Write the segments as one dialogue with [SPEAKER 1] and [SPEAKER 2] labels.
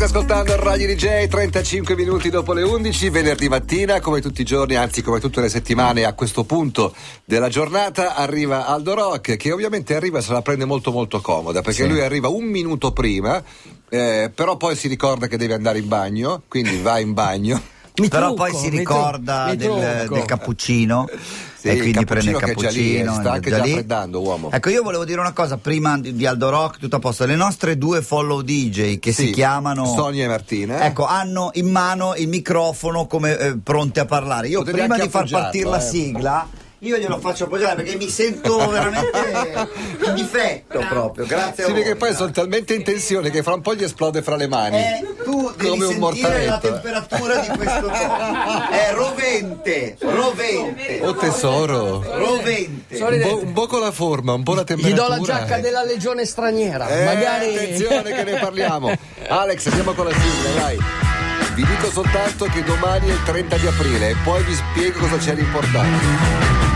[SPEAKER 1] State ascoltando il Radio DJ 35 minuti dopo le 11, venerdì mattina, come tutti i giorni, anzi come tutte le settimane, a questo punto della giornata arriva Aldo Rock, che ovviamente arriva e se la prende molto molto comoda, perché sì. lui arriva un minuto prima, eh, però poi si ricorda che deve andare in bagno, quindi va in bagno.
[SPEAKER 2] Mi Però trucco, poi si ricorda del, del, cappuccino sì, e quindi prende il cappuccino.
[SPEAKER 1] sta anche già, già freddando, uomo.
[SPEAKER 2] Ecco, io volevo dire una cosa prima di, di, Aldo Rock, tutto a posto. Le nostre due follow DJ che sì, si chiamano
[SPEAKER 1] Sonia e Martina.
[SPEAKER 2] Ecco, hanno in mano il microfono come eh, pronte a parlare. Io Potevi prima di far partire eh. la sigla io glielo faccio appoggiare perché mi sento veramente in difetto proprio. Grazie
[SPEAKER 1] sì, perché poi sono talmente in tensione che fra un po' gli esplode fra le mani.
[SPEAKER 2] Eh, tu devi come un mortaretto. la temperatura di questo È rovente, rovente.
[SPEAKER 1] Oh tesoro.
[SPEAKER 2] Rovente.
[SPEAKER 1] Un po', un po', con la forma, un po' la temperatura.
[SPEAKER 3] Gli do la giacca della legione straniera.
[SPEAKER 1] Eh,
[SPEAKER 3] Magari...
[SPEAKER 1] Attenzione che ne parliamo. Alex, andiamo con la sigla, dai. Vi dico soltanto che domani è il 30 di aprile e poi vi spiego cosa c'è di importante.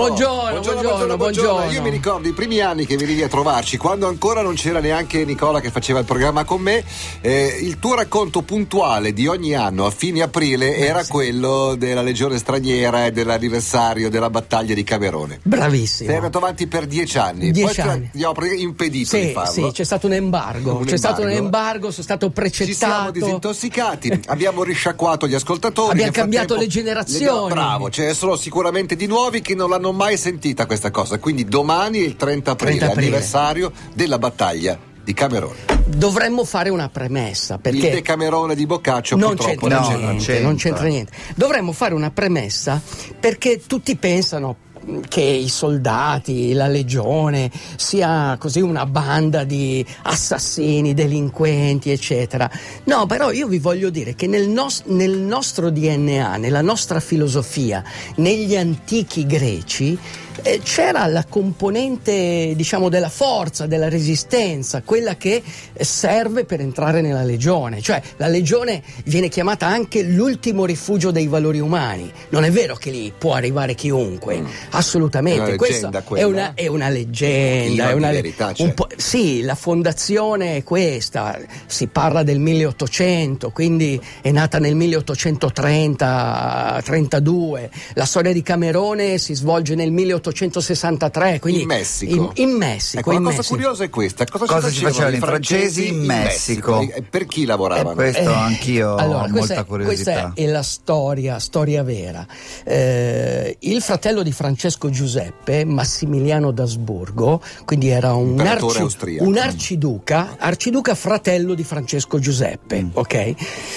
[SPEAKER 3] Buongiorno, buongiorno, buongiorno,
[SPEAKER 1] Io mi ricordo i primi anni che venivi a trovarci, quando ancora non c'era neanche Nicola che faceva il programma con me. Eh, il tuo racconto puntuale di ogni anno a fine aprile Beh, era sì. quello della Legione Straniera e dell'anniversario della battaglia di Camerone.
[SPEAKER 3] Bravissimo.
[SPEAKER 1] Sei andato avanti per dieci anni.
[SPEAKER 3] Dieci
[SPEAKER 1] Poi
[SPEAKER 3] anni.
[SPEAKER 1] Ti ho impedito
[SPEAKER 3] sì,
[SPEAKER 1] di farlo.
[SPEAKER 3] Sì, c'è stato un embargo. Un c'è embargo. stato un embargo, sono stato precettato. Ci
[SPEAKER 1] siamo disintossicati, abbiamo risciacquato gli ascoltatori.
[SPEAKER 3] Abbiamo cambiato le generazioni.
[SPEAKER 1] Le, bravo, ce ne sono sicuramente di nuovi che non l'hanno mai sentita questa cosa. Quindi domani è il 30 aprile, 30 aprile. anniversario della battaglia di Camerone.
[SPEAKER 3] Dovremmo fare una premessa perché
[SPEAKER 1] il Decamerone di Boccaccio
[SPEAKER 3] non c'entra, no, non c'entra. non c'entra niente. Dovremmo fare una premessa perché tutti pensano che i soldati, la legione sia così una banda di assassini, delinquenti, eccetera. No, però io vi voglio dire che nel, nos- nel nostro DNA, nella nostra filosofia, negli antichi greci, eh, c'era la componente diciamo della forza, della resistenza, quella che serve per entrare nella legione, cioè la legione viene chiamata anche l'ultimo rifugio dei valori umani, non è vero che lì può arrivare chiunque, mm. assolutamente, questa è una, è una, leggenda, è una
[SPEAKER 1] verità, cioè.
[SPEAKER 3] sì, la fondazione è questa, si parla del 1800, quindi è nata nel 1830-32, la storia di Camerone si svolge nel 1800 1863. Quindi
[SPEAKER 1] in Messico.
[SPEAKER 3] In, in Messico.
[SPEAKER 1] Ecco,
[SPEAKER 3] in
[SPEAKER 1] la cosa
[SPEAKER 3] Messico.
[SPEAKER 1] curiosa è questa: cosa,
[SPEAKER 2] cosa ci facevano i francesi in Messico?
[SPEAKER 1] Messico? Per chi lavoravano?
[SPEAKER 2] Eh, questo anch'io
[SPEAKER 3] allora,
[SPEAKER 2] ho molta curiosità.
[SPEAKER 3] Questa è la storia, storia vera. Eh, il fratello di Francesco Giuseppe, Massimiliano d'Asburgo, quindi era un, arci, un arciduca, arciduca fratello di Francesco Giuseppe, mm. ok?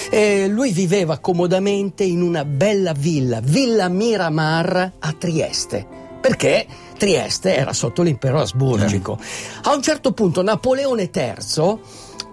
[SPEAKER 3] Eh, lui viveva comodamente in una bella villa, Villa Miramar a Trieste perché Trieste era sotto l'impero asburgico. A un certo punto Napoleone III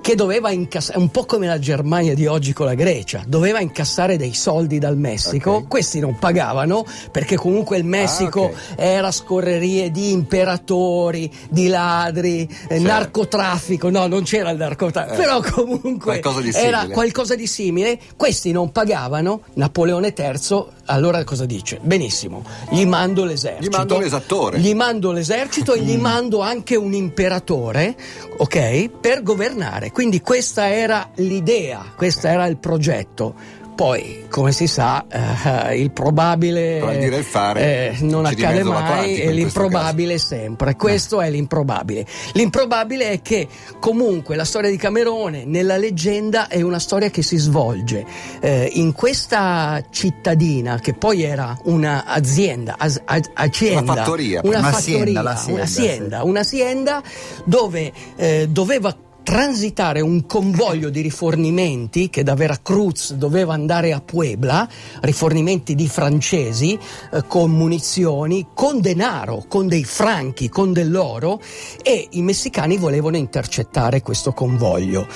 [SPEAKER 3] che doveva incassare, un po' come la Germania di oggi con la Grecia, doveva incassare dei soldi dal Messico, okay. questi non pagavano perché comunque il Messico ah, okay. era scorrerie di imperatori, di ladri, eh, narcotraffico, no non c'era il narcotraffico, eh, però comunque
[SPEAKER 1] qualcosa
[SPEAKER 3] era qualcosa di simile, questi non pagavano, Napoleone III allora cosa dice? Benissimo, gli mando l'esercito.
[SPEAKER 1] Gli mando l'esattore.
[SPEAKER 3] Gli mando l'esercito e gli mando anche un imperatore, ok, per governare. Quindi questa era l'idea, questo era il progetto. Poi, come si sa, eh, il probabile
[SPEAKER 1] il fare,
[SPEAKER 3] eh, non accade mai e l'improbabile sempre. Questo è l'improbabile. L'improbabile è che comunque la storia di Camerone nella leggenda è una storia che si svolge eh, in questa cittadina che poi era un'azienda, az, az, azienda,
[SPEAKER 1] una fattoria,
[SPEAKER 3] una, fattoria, un'azienda, un'azienda dove eh, doveva transitare un convoglio di rifornimenti che da Veracruz doveva andare a Puebla, rifornimenti di francesi eh, con munizioni, con denaro, con dei franchi, con dell'oro e i messicani volevano intercettare questo convoglio.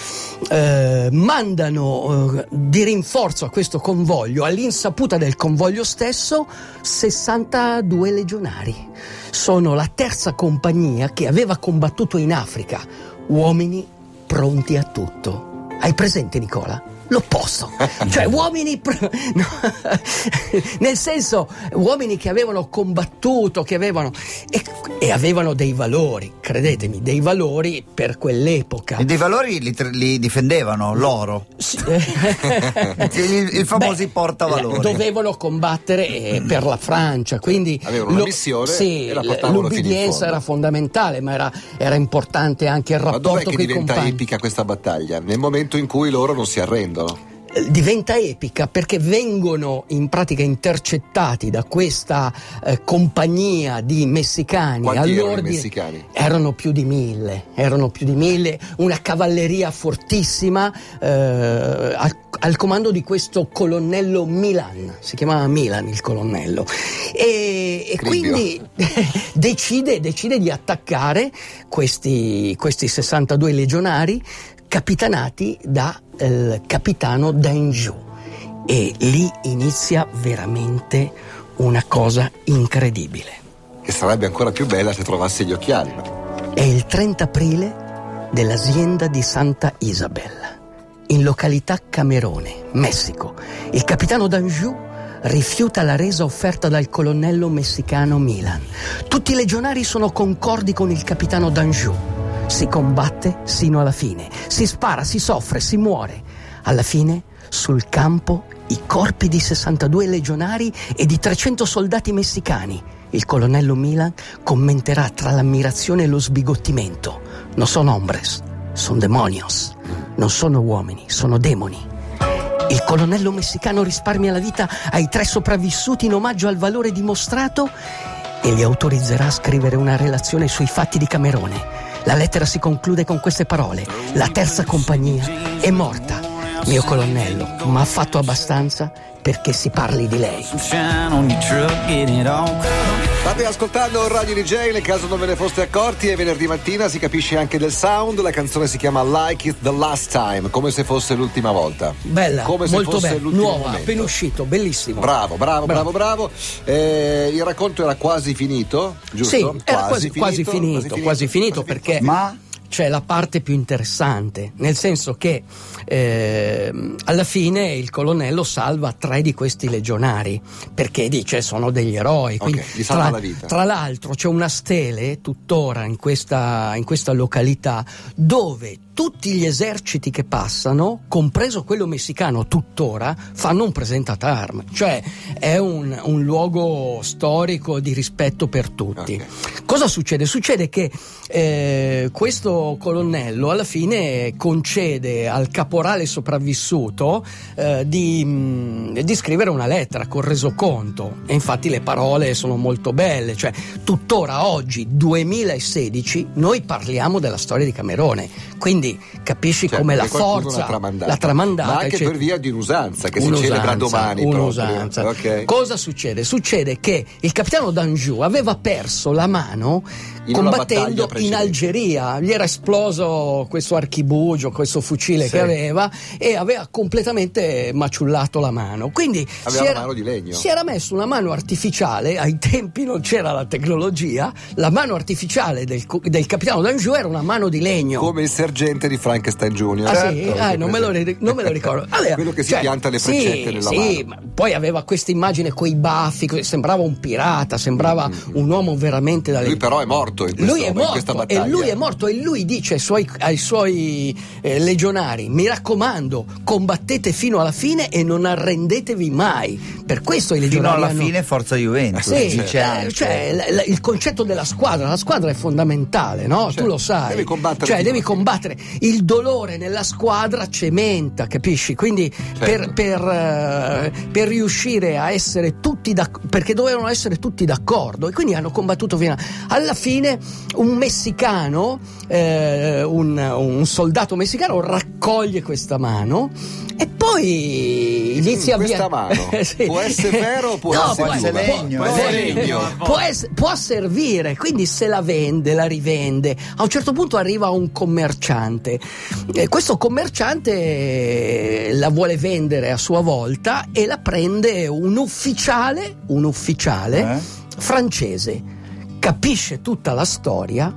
[SPEAKER 3] Eh, mandano eh, di rinforzo a questo convoglio, all'insaputa del convoglio stesso, 62 legionari. Sono la terza compagnia che aveva combattuto in Africa, uomini pronti a tutto. Hai presente Nicola? L'opposto. cioè uomini, no, nel senso, uomini che avevano combattuto, che avevano, e, e, avevano dei valori, credetemi, dei valori per quell'epoca.
[SPEAKER 2] E dei valori li, li difendevano, l'oro. Sì. il, il famosi portavalori.
[SPEAKER 3] Dovevano combattere eh, per la Francia, quindi...
[SPEAKER 1] Avevano una lo, missione sì, e la
[SPEAKER 3] l'ubbidienza era fondamentale, ma era, era, importante anche il rapporto con i compagni. Ma dov'è che diventa
[SPEAKER 1] epica questa battaglia? Nel momento in cui loro non si arrendono
[SPEAKER 3] diventa epica perché vengono in pratica intercettati da questa eh, compagnia di messicani.
[SPEAKER 1] Quanti erano messicani?
[SPEAKER 3] Erano più di mille, erano più di mille, una cavalleria fortissima eh, al, al, comando di questo colonnello Milan, si chiamava Milan il colonnello, e, e quindi decide, decide, di attaccare questi, questi 62 legionari capitanati dal eh, capitano Danjou e lì inizia veramente una cosa incredibile.
[SPEAKER 1] Che sarebbe ancora più bella se trovassi gli occhiali.
[SPEAKER 3] È il 30 aprile dell'azienda di Santa Isabella, in località Camerone, Messico. Il capitano Danjou rifiuta la resa offerta dal colonnello messicano Milan. Tutti i legionari sono concordi con il capitano Danjou si combatte sino alla fine, si spara, si soffre, si muore. Alla fine, sul campo, i corpi di 62 legionari e di 300 soldati messicani. Il colonnello Milan commenterà tra l'ammirazione e lo sbigottimento. Non sono hombres, sono demonios. Non sono uomini, sono demoni. Il colonnello messicano risparmia la vita ai tre sopravvissuti in omaggio al valore dimostrato e li autorizzerà a scrivere una relazione sui fatti di Camerone la lettera si conclude con queste parole. La terza compagnia è morta. Mio colonnello, ma ha fatto abbastanza perché si parli di lei.
[SPEAKER 1] State ascoltando Radio DJ, nel caso non ve ne foste accorti, è venerdì mattina, si capisce anche del sound, la canzone si chiama Like It the Last Time, come se fosse l'ultima volta.
[SPEAKER 3] Bella, come se molto bella, nuova, momento. appena uscito, bellissimo.
[SPEAKER 1] Bravo, bravo, bravo, bravo. Eh, il racconto era quasi finito, giusto?
[SPEAKER 3] Sì, quasi era quasi, finito, quasi, finito, quasi finito, quasi finito, perché... Ma c'è la parte più interessante, nel senso che eh, alla fine il colonnello salva tre di questi legionari perché dice sono degli eroi.
[SPEAKER 1] Okay,
[SPEAKER 3] tra, tra, l'altro c'è una stele tuttora in questa, in questa località dove tutti gli eserciti che passano, compreso quello messicano tuttora, fanno un presentatarm, cioè è un, un luogo storico di rispetto per tutti. Okay. Cosa succede? Succede che eh, questo colonnello alla fine concede al caporale sopravvissuto eh, di, mh, mm, di, scrivere una lettera con resoconto e infatti le parole sono molto belle, cioè tuttora oggi, 2016, noi parliamo della storia di Camerone, quindi capisci cioè, come la forza, tramandata. la tramandata.
[SPEAKER 1] Ma anche
[SPEAKER 3] cioè,
[SPEAKER 1] per via di un'usanza che un'usanza, si celebra domani.
[SPEAKER 3] Un'usanza. Okay. Cosa succede? Succede che il capitano Danjou aveva perso la mano in combattendo in Algeria. Gli era esploso questo archibugio, questo fucile sì. che aveva e aveva completamente maciullato la mano. Quindi
[SPEAKER 1] aveva si era, mano di legno.
[SPEAKER 3] Si era messo una mano artificiale, ai tempi non c'era la tecnologia, la mano artificiale del, del capitano Danjou era una mano di legno.
[SPEAKER 1] Come il sergente di Frankenstein Jr.
[SPEAKER 3] Ah certo, sì? Ah, non, me lo, non, me lo, ricordo.
[SPEAKER 1] Allora, Quello che si cioè, pianta le freccette sì, nella sì, mano.
[SPEAKER 3] poi aveva questa immagine con i baffi, sembrava un pirata, sembrava mm-hmm. un uomo veramente da
[SPEAKER 1] Lui però è morto morto in, questo, lui è morto, in questa battaglia.
[SPEAKER 3] E lui è morto e lui dice ai suoi, ai suoi eh, legionari: Mi raccomando, combattete fino alla fine e non arrendetevi mai. Per questo i legionari.
[SPEAKER 2] Fino alla
[SPEAKER 3] hanno...
[SPEAKER 2] fine, forza Juventus.
[SPEAKER 3] Sì, cioè, cioè l- l- il concetto della squadra, la squadra è fondamentale, no? Cioè, tu lo sai.
[SPEAKER 1] Devi combattere.
[SPEAKER 3] Cioè, devi combattere. Il dolore nella squadra cementa, capisci? Quindi certo. per, per, uh, per, riuscire a essere tutti d'accordo, perché dovevano essere tutti d'accordo, e quindi hanno combattuto fino a... alla fine fine un messicano, eh, un, un, soldato messicano raccoglie questa mano e poi inizia
[SPEAKER 1] mm, a questa mano? Sì. può essere vero o può,
[SPEAKER 3] no,
[SPEAKER 1] essere,
[SPEAKER 3] può
[SPEAKER 1] legno, può,
[SPEAKER 3] legno. Può, es- può, servire quindi se la vende la rivende. A un certo punto arriva un commerciante. Eh, questo commerciante la vuole vendere a sua volta e la prende un ufficiale un ufficiale eh? francese capisce tutta la storia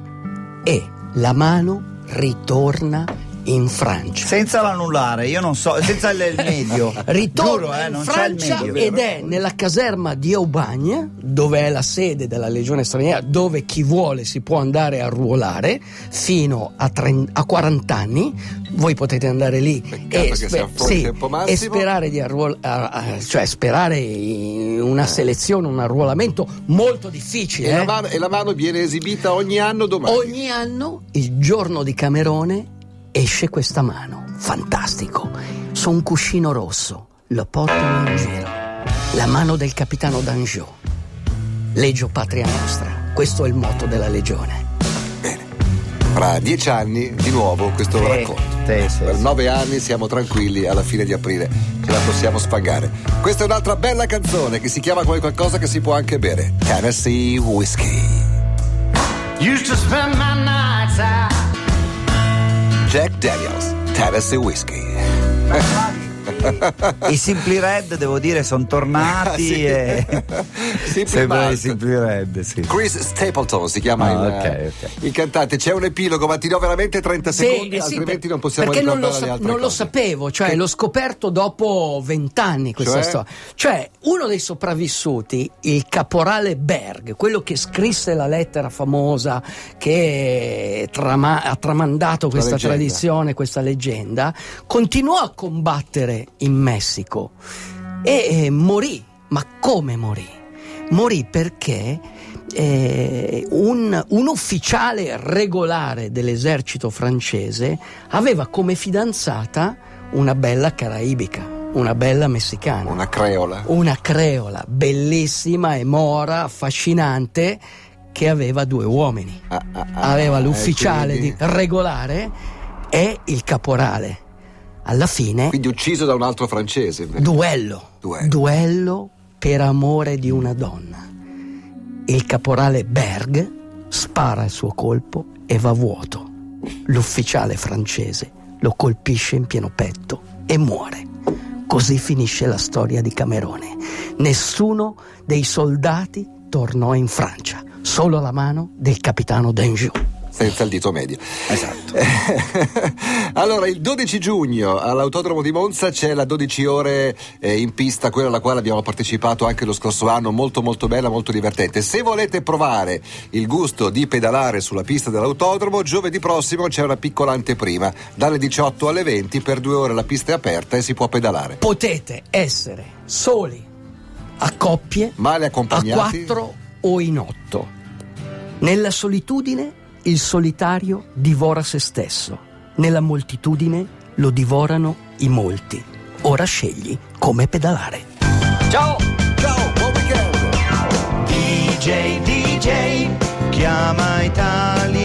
[SPEAKER 3] e la mano ritorna in Francia.
[SPEAKER 2] Senza l'annullare, io non so, senza il medio.
[SPEAKER 3] Ritorna Giuro, eh, in Francia ed è nella caserma di Aubagne, dove è la sede della Legione Straniera, dove chi vuole si può andare a ruolare fino a, 30, a 40 anni. Voi potete andare lì e, spe- sì, e, sperare di arruolare, cioè sperare in una eh. selezione, un arruolamento molto difficile.
[SPEAKER 1] E,
[SPEAKER 3] eh?
[SPEAKER 1] la mano, e la mano viene esibita ogni anno domani?
[SPEAKER 3] Ogni anno, il giorno di Camerone, esce questa mano. Fantastico. Su un cuscino rosso. Lo portano in giro. La mano del capitano Danjou. Legio Patria Nostra. Questo è il motto della Legione.
[SPEAKER 1] Bene. Fra dieci anni, di nuovo, questo lo racconto. Sì, sì, per nove anni siamo tranquilli, alla fine di aprile ce la possiamo spagare. Questa è un'altra bella canzone che si chiama come qualcosa che si può anche bere. Tennessee Whiskey. Used to spend my nights out. Jack Daniels, Tennessee Whiskey.
[SPEAKER 2] I Simply Red, devo dire, sono tornati. sì. e...
[SPEAKER 1] Simply
[SPEAKER 2] i Simply Red, sì.
[SPEAKER 1] Chris Stapleton si chiama ah, il, okay, okay. il, cantante. C'è un epilogo, ma ti do veramente 30 sì, secondi, eh sì, altrimenti per, non possiamo
[SPEAKER 3] Perché non lo, sa- non lo sapevo, cioè che... l'ho scoperto dopo vent'anni questa cioè? storia. Cioè, uno dei sopravvissuti, il caporale Berg, quello che scrisse la lettera famosa che trama- ha tramandato questa tradizione, questa leggenda, continuò a combattere in Messico e eh, morì. Ma come morì? Morì perché eh, un, un, ufficiale regolare dell'esercito francese aveva come fidanzata una bella caraibica, una bella messicana.
[SPEAKER 1] Una creola.
[SPEAKER 3] Una creola, bellissima e mora, affascinante, che aveva due uomini. Ah, ah, ah, aveva l'ufficiale di, regolare e il caporale alla fine...
[SPEAKER 1] Quindi ucciso da un altro francese.
[SPEAKER 3] Duello. Duello. Duello per amore di una donna. Il caporale Berg spara il suo colpo e va vuoto. L'ufficiale francese lo colpisce in pieno petto e muore. Così finisce la storia di Camerone. Nessuno dei soldati tornò in Francia, solo la mano del capitano Danjou
[SPEAKER 1] senza il dito medio.
[SPEAKER 2] Esatto.
[SPEAKER 1] allora, il 12 giugno all'Autodromo di Monza c'è la 12 ore eh, in pista, quella alla quale abbiamo partecipato anche lo scorso anno, molto molto bella, molto divertente. Se volete provare il gusto di pedalare sulla pista dell'autodromo, giovedì prossimo c'è una piccola anteprima, dalle 18 alle 20 per due ore la pista è aperta e si può pedalare.
[SPEAKER 3] Potete essere soli, a coppie,
[SPEAKER 1] male accompagnati,
[SPEAKER 3] a quattro o in otto. Nella solitudine il solitario divora se stesso, nella moltitudine lo divorano i molti. Ora scegli come pedalare.
[SPEAKER 1] Ciao, ciao, buon weekend!
[SPEAKER 4] DJ, DJ, chiama Italia.